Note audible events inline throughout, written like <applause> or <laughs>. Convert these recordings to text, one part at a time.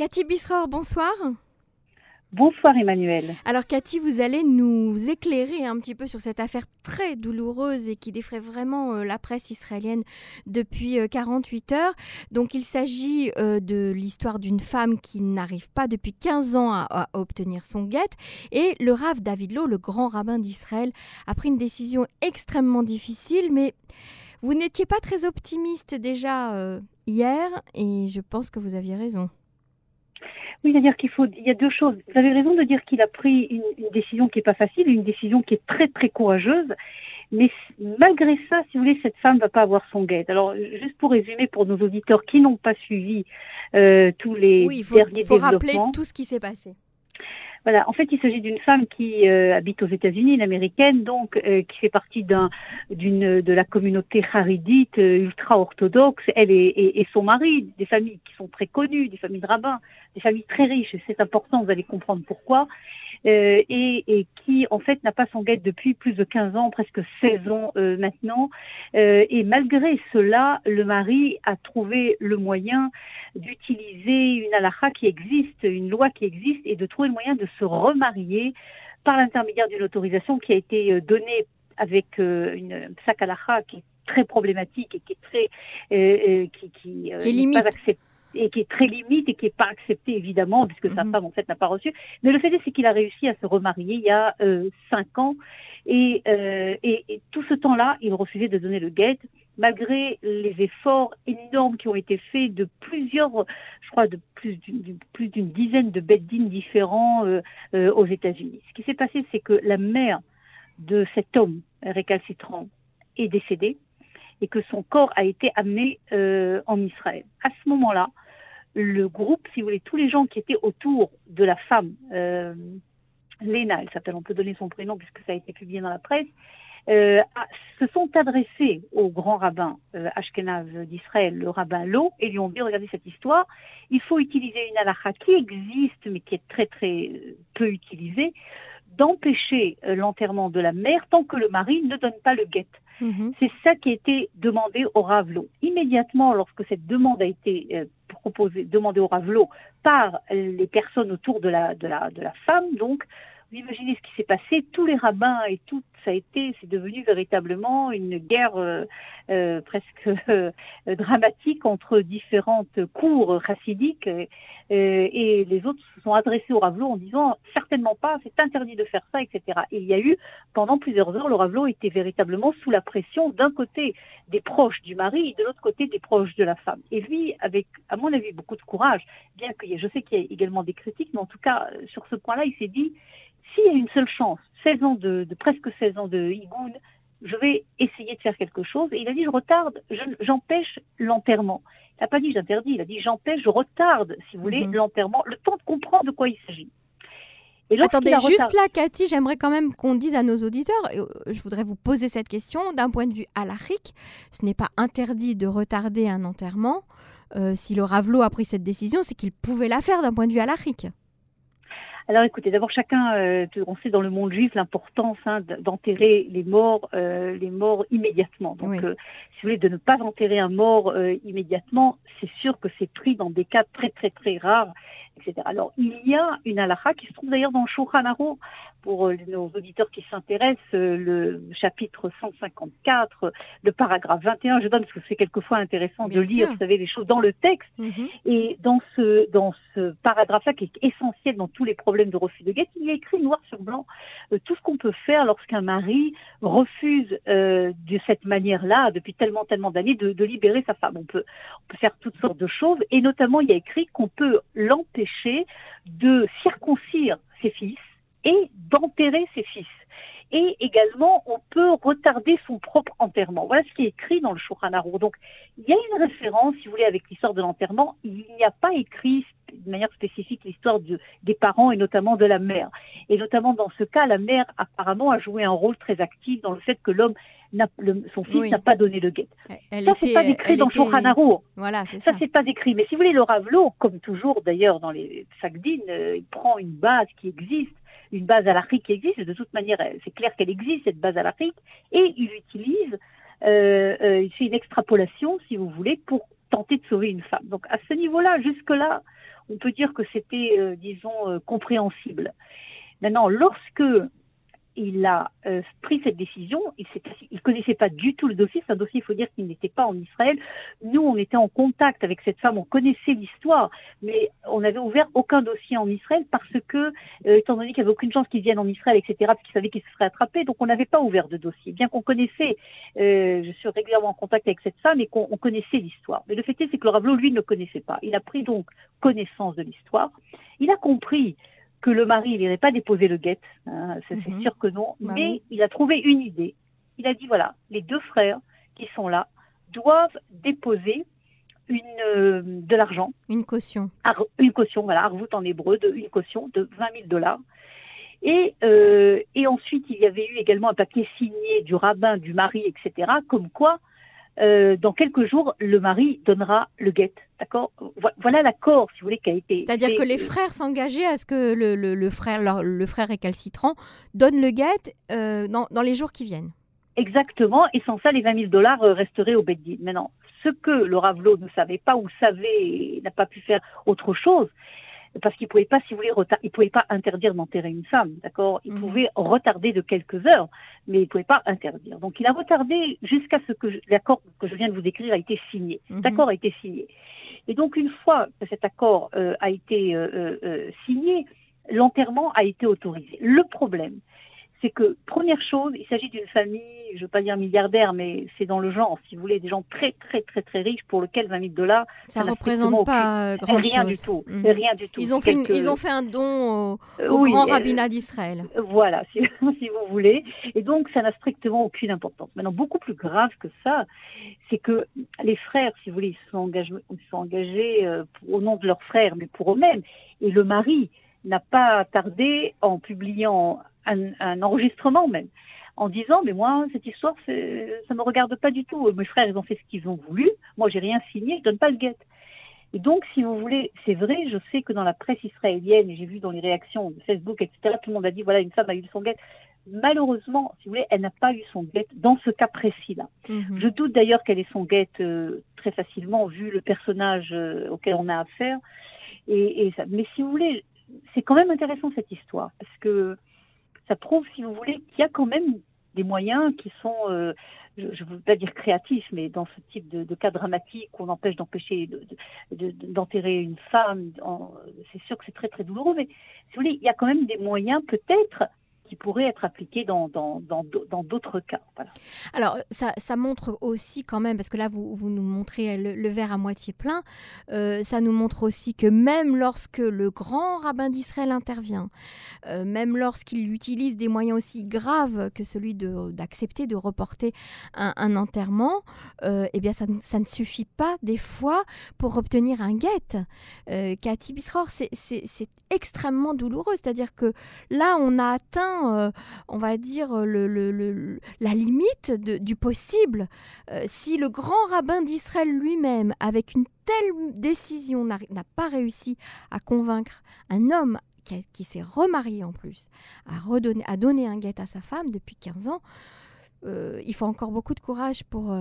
Cathy Bisror, bonsoir. Bonsoir Emmanuel. Alors Cathy, vous allez nous éclairer un petit peu sur cette affaire très douloureuse et qui défraie vraiment euh, la presse israélienne depuis 48 euh, heures. Donc il s'agit euh, de l'histoire d'une femme qui n'arrive pas depuis 15 ans à, obtenir son guet et le Rav David Lowe, le grand rabbin d'Israël, a pris une décision extrêmement difficile mais vous n'étiez pas très optimiste déjà hier et je pense que vous aviez raison. Oui, c'est-à-dire qu'il faut, il y a deux choses. Vous avez raison de dire qu'il a pris une, décision qui n'est pas facile, une décision qui est très très courageuse. Mais malgré ça, si vous voulez, cette femme va pas avoir son guet. Alors, juste pour résumer pour nos auditeurs qui n'ont pas suivi euh, tous les oui, il faut, derniers faut rappeler tout ce qui s'est passé. Voilà, en fait, il s'agit d'une femme qui euh, habite aux États-Unis, une américaine, donc euh, qui fait partie d'un, d'une de la communauté haridite euh, ultra orthodoxe. Elle et, et, son mari, des familles qui sont très connues, des familles de rabbins, des familles très riches. Et c'est important, vous allez comprendre pourquoi. Euh, et, et, qui en fait n'a pas son guet depuis plus de 15 ans, presque 16 ans euh, maintenant. Euh, et malgré cela, le mari a trouvé le moyen d'utiliser une halakha qui existe, une loi qui existe, et de trouver le moyen de se remarier par l'intermédiaire d'une autorisation qui a été donnée avec une sac qui est très problématique et qui est très qui, qui, qui pas acceptée et qui est très limite et qui n'est pas accepté évidemment puisque sa mhm. femme en fait n'a pas reçu. Mais le fait est c'est qu'il a réussi à se remarier il y a euh, cinq ans et, euh, et, et, tout ce temps-là, il refusait de donner le guet malgré les efforts énormes qui ont été faits de plusieurs, je crois, de plus d'une, plus d'une dizaine de beddines différents euh, euh, aux États-Unis. Ce qui s'est passé, c'est que la mère de cet homme récalcitrant est décédée et que son corps a été amené euh, en Israël. À ce moment-là, le groupe, si vous voulez, tous les gens qui étaient autour de la femme, euh, Léna, elle s'appelle, on peut donner son prénom puisque ça a été publié dans la presse, euh, se sont adressés au grand rabbin euh, Ashkenaz d'Israël, le rabbin Lo, et lui ont dit, regardez cette histoire, il faut utiliser une halakha qui existe mais qui est très très euh, peu utilisée, d'empêcher euh, l'enterrement de la mère tant que le mari ne donne pas le guet. Mhm. C'est ça qui a été demandé au Ravelot. Immédiatement, lorsque cette demande a été euh, proposée, demandée au Ravelot par les personnes autour de la, de la, de la femme, donc, vous imaginez ce qui s'est passé, tous les rabbins et tout, ça a été, c'est devenu véritablement une guerre euh, euh presque <laughs> euh, dramatique entre différentes cours chassidiques euh, et les autres se sont adressés au Ravelot en disant certainement pas, c'est interdit de faire ça, etc. Et il y a eu pendant plusieurs heures, le Ravelot était véritablement sous la pression d'un côté des proches du mari et de l'autre côté des proches de la femme. Et lui, avec, à mon avis, beaucoup de courage, bien que je sais qu'il y a également des critiques, mais en tout cas, sur ce point-là, il s'est dit s'il y a une seule chance, 16 ans de, presque 16 ans de Igoun, je vais essayer de faire quelque chose. Et il a dit, je retarde, j'empêche l'enterrement. Il n'a pas dit j'interdis, il a dit j'empêche, je retarde, si vous voulez, mhm. l'enterrement, le temps de comprendre de quoi il s'agit. Attendez, juste là, Cathy, j'aimerais quand même qu'on dise à nos auditeurs, euh, je voudrais vous poser cette question, d'un point de vue halachique, ce n'est pas interdit de retarder un enterrement. Euh, si le Ravelot a pris cette décision, c'est qu'il pouvait la faire d'un point de vue halachique. Alors écoutez, d'abord chacun, euh, on sait dans le monde juif l'importance hein, d'enterrer les morts, euh, les morts immédiatement. Donc, euh, si vous voulez, de ne pas enterrer un mort immédiatement, c'est sûr que c'est pris dans des cas très très très rares, etc. Alors il y a une halakha qui se trouve d'ailleurs dans Shulchan pour euh, nos auditeurs qui s'intéressent, euh, le chapitre 154, le paragraphe 21, je donne parce que c'est quelquefois intéressant de lire, vous savez, les choses dans le texte. Mhm. Et dans ce, dans ce paragraphe-là, qui est essentiel dans tous les problèmes de refus de guet, il y a écrit noir sur blanc euh, tout ce qu'on peut faire lorsqu'un mari refuse de cette manière-là, depuis tellement, tellement d'années, de, de, libérer sa femme. On peut, on peut faire toutes sortes de choses, et notamment, il y a écrit qu'on peut l'empêcher de circoncire ses fils, et d'enterrer ses fils. Et également, on peut retarder son propre enterrement. Voilà ce qui est écrit dans le Shulchan Donc, il y a une référence, si vous voulez, avec l'histoire de l'enterrement. Il n'y a pas écrit de manière spécifique l'histoire de, des parents et notamment de la mère. Et notamment dans ce cas, la mère apparemment a joué un rôle très actif dans le fait que l'homme son fils n'a pas donné le guet. ça, c'est pas écrit dans était... Voilà, ça. Ça, c'est pas écrit. Mais si vous voulez, le Ravelot, comme toujours d'ailleurs dans les Sagdines, euh, il prend une base qui existe une base à l'Afrique qui existe. De toute manière, c'est clair qu'elle existe, cette base à l'Afrique, et il utilise, euh, euh, il fait une extrapolation, si vous voulez, pour tenter de sauver une femme. Donc à ce niveau-là, jusque-là, on peut dire que c'était, disons, compréhensible. Maintenant, lorsque il a euh, pris cette décision. Il ne connaissait pas du tout le dossier. C'est un dossier, il faut dire qu'il n'était pas en Israël. Nous, on était en contact avec cette femme, on connaissait l'histoire, mais on n'avait ouvert aucun dossier en Israël parce que, euh, étant donné qu'il n'y avait aucune chance qu'il vienne en Israël, etc., parce qu'il savait qu'il se ferait attraper, donc on n'avait pas ouvert de dossier. Bien qu'on connaissait, euh, je suis régulièrement en contact avec cette femme et qu'on connaissait l'histoire. Mais le fait est, c'est que le Ravelot, lui, ne connaissait pas. Il a pris donc connaissance de l'histoire. Il a compris que le mari n'irait pas déposer le guet, hein, c'est mhm. sûr que non, bah mais il a trouvé une idée. Il a dit voilà, les deux frères qui sont là doivent déposer une euh, de l'argent. Une caution. une caution, voilà, arvout en hébreu, de, une caution de 20 000 dollars. Et, euh, et ensuite, il y avait eu également un papier signé du rabbin, du mari, etc., comme quoi euh, dans quelques jours, le mari donnera le guet. D'accord? Voilà l'accord, si vous voulez, qui a été. C'est-à-dire que les frères s'engageaient à ce que le, le, frère, le frère récalcitrant donne le guet euh, dans, dans, les jours qui viennent. Exactement, et sans ça, les 20 000 dollars euh, resteraient au Beddin. Maintenant, ce que le Ravelot ne savait pas ou savait, n'a pas pu faire autre chose, parce qu'il pouvait pas, si vous voulez, il pouvait pas interdire d'enterrer une femme, d'accord? Il mhm. pouvait retarder de quelques heures, mais il pouvait pas interdire. Donc il a retardé jusqu'à ce que l'accord que je viens de vous décrire a été signé. Cet mhm. accord a été signé. Et donc une fois que cet accord euh, a été euh, euh, signé, l'enterrement a été autorisé. Le problème, c'est que, première chose, il s'agit d'une famille, je ne veux pas dire milliardaire, mais c'est dans le genre, si vous voulez, des gens très, très, très, très riches pour lesquels 20 000 dollars, ça ne représente pas grand-chose. Rien du tout. Mhm. Rien du tout. Ils ont, fait ils ont fait un don au, grand euh, rabbinat d'Israël. Voilà, <laughs> si, si, vous voulez. Et donc, ça n'a strictement aucune importance. Maintenant, beaucoup plus grave que ça, c'est que les frères, si vous voulez, ils sont engagés, ils sont engagés euh, au nom de leurs frères, mais pour eux-mêmes. Et le mari, n'a pas tardé en publiant un, enregistrement même, en disant mais moi cette histoire ça me regarde pas du tout. Mes frères ils ont fait ce qu'ils ont voulu, moi j'ai rien signé, je donne pas le guet. Et donc, si vous voulez, c'est vrai, je sais que dans la presse israélienne, et j'ai vu dans les réactions de Facebook, etc., tout le monde a dit, voilà, une femme a eu son guet. Malheureusement, si vous voulez, elle n'a pas eu son guet dans ce cas précis-là. Mhm. Je doute d'ailleurs qu'elle ait son guet euh, très facilement, vu le personnage euh, auquel on a affaire. Et, et ça. Mais si vous voulez, c'est quand même intéressant cette histoire, parce que ça prouve, si vous voulez, qu'il y a quand même des moyens qui sont, euh, je ne veux pas dire créatifs, mais dans ce type de, cas dramatique on empêche d'empêcher d'enterrer une femme, c'est sûr que c'est très très douloureux, mais si vous voulez, il y a quand même des moyens peut-être qui pourrait être appliqué dans d'autres dans, dans, cas. Alors, ça, ça, montre aussi quand même, parce que là, vous, vous nous montrez le, verre à moitié plein, euh, ça nous montre aussi que même lorsque le grand rabbin d'Israël intervient, euh, même lorsqu'il utilise des moyens aussi graves que celui d'accepter de, reporter un, enterrement, euh, eh bien, ça, ne suffit pas des fois pour obtenir un guet. Euh, Cathy Bisror, c'est extrêmement douloureux, c'est-à-dire que là, on a atteint euh, on va dire, le, la limite du possible. Euh, si le grand rabbin d'Israël lui-même, avec une telle décision, n'a pas réussi à convaincre un homme qui, s'est remarié en plus, à, redonner, à donner un guet à sa femme depuis 15 ans, euh, il faut encore beaucoup de courage pour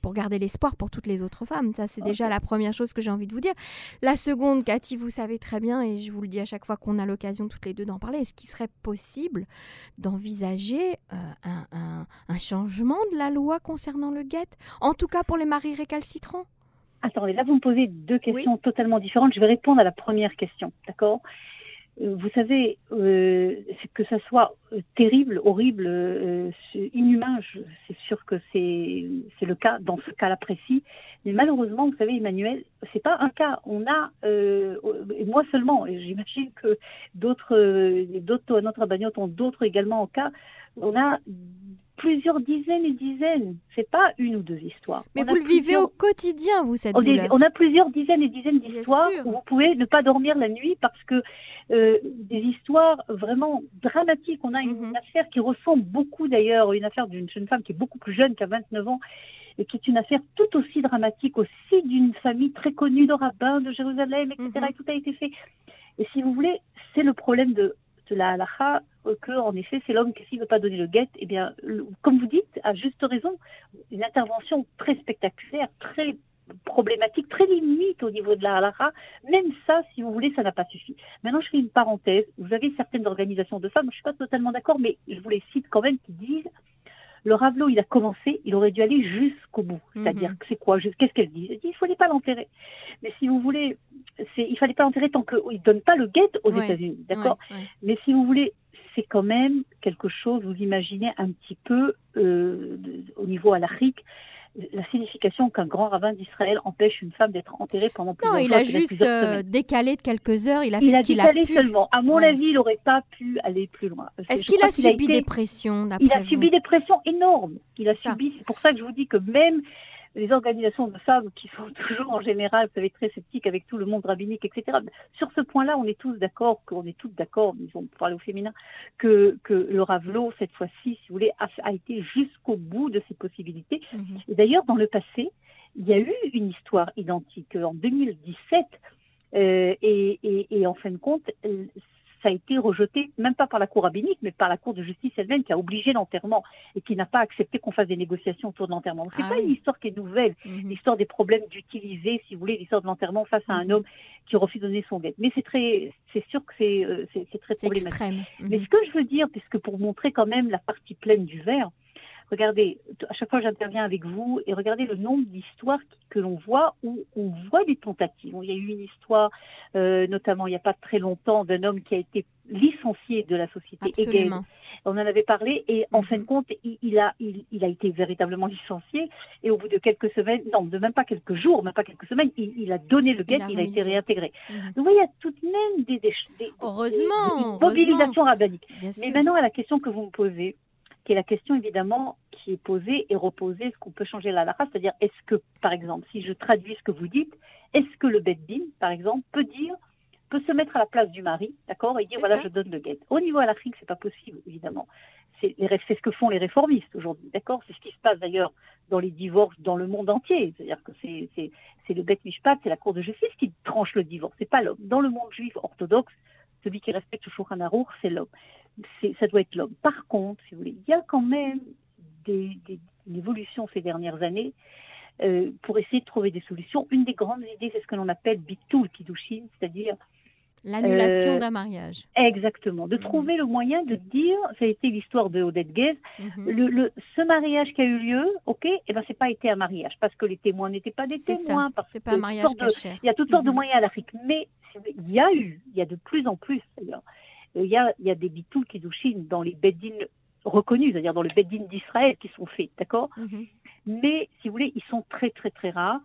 pour garder l'espoir pour toutes les autres femmes. Ça, c'est déjà la première chose que j'ai envie de vous dire. La seconde, Cathy, vous savez très bien, et je vous le dis à chaque fois qu'on a l'occasion toutes les deux d'en parler, est-ce qu'il serait possible d'envisager euh, un, changement de la loi concernant le guet, en tout cas pour les maris récalcitrants? Attendez, là vous me posez deux questions totalement différentes. Je vais répondre à la première question, d'accord? Vous savez, euh, que ça soit euh, terrible, horrible, euh, inhumain, c'est sûr que c'est le cas dans ce cas-là précis. Mais malheureusement, vous savez, Emmanuel, c'est pas un cas. On a, euh, moi seulement, et j'imagine que d'autres, d'autres notre bagnotte ont d'autres également en cas. On a plusieurs dizaines et dizaines. C'est pas une ou deux histoires. Mais vous le vivez au quotidien, vous, cette on douleur. on a plusieurs dizaines et dizaines d'histoires où vous pouvez ne pas dormir la nuit parce que euh, des histoires vraiment dramatiques. On a une, mhm. affaire qui ressemble beaucoup d'ailleurs, une affaire d'une jeune femme qui est beaucoup plus jeune qu'à 29 ans et qui est une affaire tout aussi dramatique aussi d'une famille très connue de rabbins de Jérusalem, etc. Mhm. Et tout a été fait. Et si vous voulez, c'est le problème de de la halakha que, en effet, c'est l'homme qui, s'il ne veut pas donner le guet, eh bien, comme vous dites, à juste raison, une intervention très spectaculaire, très problématique, très limite au niveau de la halakha. Même ça, si vous voulez, ça n'a pas suffi. Maintenant, je fais une parenthèse. Vous avez certaines organisations de femmes, je suis pas totalement d'accord, mais je vous les cite quand même, qui disent le Ravelot, il a commencé, il aurait dû aller jusqu'au bout. C'est-à-dire, mhm. c'est quoi? Qu'est-ce qu'elle dit Elle dit, il fallait pas l'enterrer. Mais si vous voulez, c'est, il fallait pas l'enterrer tant qu'il ne donne pas le guet aux États-Unis, d'accord Mais si vous voulez, c'est quand même quelque chose, vous imaginez un petit peu euh, au niveau alarique, la signification qu'un grand rabbin d'Israël empêche une femme d'être enterrée pendant plusieurs Non, il a juste euh, décalé de quelques heures. Il a fait ce qu'il a pu. seulement. À mon avis, il n'aurait pas pu aller plus loin. Est-ce qu'il a subi des pressions Il a subi des pressions énormes. Il a subi. C'est pour ça que je vous dis que même les organisations de femmes qui sont <laughs> toujours en général, vous savez, très sceptiques avec tout le monde rabbinique, etc. Sur ce point-là, on est tous d'accord, qu'on est toutes d'accord, disons, pour parler au féminin, que, que le Ravelot, cette fois-ci, si vous voulez, a, été jusqu'au bout de ses possibilités. Mhm. Et d'ailleurs, dans le passé, il y a eu une histoire identique. En 2017, euh, et, et, et, en fin de compte, ça a été rejeté, même pas par la Cour rabbinique, mais par la Cour de justice elle-même, qui a obligé l'enterrement et qui n'a pas accepté qu'on fasse des négociations autour de l'enterrement. Donc, c'est ah pas une histoire qui est nouvelle, mhm. l'histoire des problèmes d'utiliser, si vous voulez, l'histoire de l'enterrement face à un mhm. homme qui refuse de donner son guet. Mais c'est très, c'est sûr que c'est, euh, c'est, très problématique. Extrême. Mais mhm. ce que je veux dire, puisque pour montrer quand même la partie pleine du verre, regardez, à chaque fois j'interviens avec vous et regardez le nombre d'histoires que l'on voit où on voit des tentatives. Il y a eu une histoire, euh, notamment il n'y a pas très longtemps, d'un homme qui a été licencié de la société Absolument. On en avait parlé et en fin de mhm. compte, il, a, il, a été véritablement licencié et au bout de quelques semaines, non, de même pas quelques jours, même pas quelques semaines, il, a donné le guet, il a, été réintégré. Mhm. Donc voyez, il y a tout de même des, des, des heureusement, mobilisations rabbiniques. Mais maintenant, à la question que vous me posez, qui est la question évidemment qui est posée et reposée, est-ce qu'on peut changer la lara? C'est-à-dire, est-ce que, par exemple, si je traduis ce que vous dites, est-ce que le beddin, par exemple, peut dire, peut se mettre à la place du mari, d'accord, et dire, voilà, je donne le guet? Au niveau à l'Afrique, c'est pas possible, évidemment. C'est ce que font les réformistes aujourd'hui, d'accord? C'est ce qui se passe d'ailleurs dans les divorces dans le monde entier. C'est-à-dire que c'est le Bet Mishpat, c'est la Cour de justice qui tranche le divorce, c'est pas l'homme. Dans le monde juif orthodoxe, celui qui respecte le Shulchan c'est l'homme ça doit être l'homme. Par contre, si vous voulez, il y a quand même des, des, une évolution ces dernières années euh, pour essayer de trouver des solutions. Une des grandes idées, c'est ce que l'on appelle bitul kidushin, c'est-à-dire L'annulation euh, d'un mariage. Exactement. De mhm. trouver le moyen de dire, ça a été l'histoire de Odette Guez, mhm. le, ce mariage qui a eu lieu, ok, et eh ben c'est pas été un mariage parce que les témoins n'étaient pas des témoins. C'est pas un mariage caché. Il y a toutes sortes de mhm. moyens à l'Afrique, mais il y a eu, il y a de plus en plus d'ailleurs, il y a, il y a des bitul kiddushin dans les beddines reconnus, c'est-à-dire dans les beddines d'Israël qui sont faits, d'accord. Mais si vous voulez, ils sont très très très rares.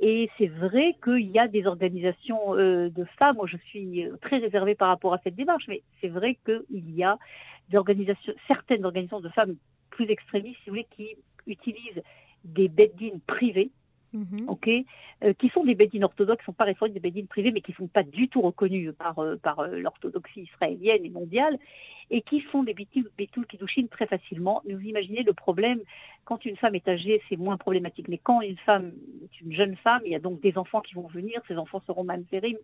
Et c'est vrai qu'il y a des organisations euh, de femmes. Moi, je suis très réservée par rapport à cette démarche, mais c'est vrai qu'il y a des organisations, certaines organisations de femmes plus extrémistes, si vous voulez, qui utilisent des beddines privées Mhm. euh, qui sont des bédines orthodoxes, qui sont pas réformés des bédines privées, mais qui sont pas du tout reconnus par euh, par euh, l'orthodoxie israélienne et mondiale, et qui font des bétouls qui douchinent très facilement. Vous imaginez le problème quand une femme est âgée, c'est moins problématique, mais quand une femme est une jeune femme, il y a donc des enfants qui vont venir, ces enfants seront terribles.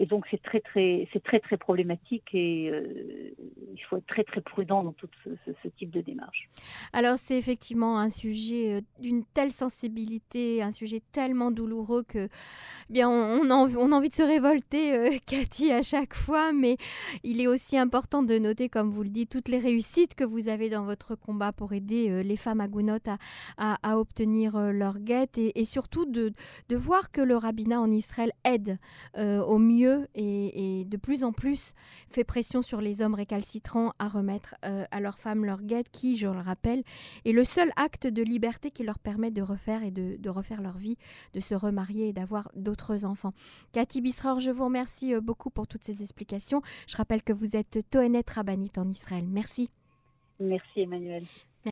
Et donc c'est très très c'est très très problématique et euh, il faut être très très prudent dans tout ce, type de démarche. Alors c'est effectivement un sujet euh, d'une telle sensibilité, un sujet tellement douloureux que bien on, on, a envie de se révolter, euh, <laughs> Cathy, à chaque fois, mais il est aussi important de noter, comme vous le dites, toutes les réussites que vous avez dans votre combat pour aider les femmes à Gounot à, à, obtenir leur guette et, et, surtout de, de voir que le rabbinat en Israël aide au mieux et, de plus en plus fait pression sur les hommes récalcitrants à remettre euh, à leurs femmes leur guette, qui, je le rappelle, est le seul acte de liberté qui leur permet de refaire et de, refaire leur vie, de se remarier et d'avoir d'autres enfants. Cathy Bisror, je vous remercie euh, beaucoup pour toutes ces explications. Je rappelle que vous êtes Tohenet Rabbanit en Israël. Merci. Merci Emmanuel.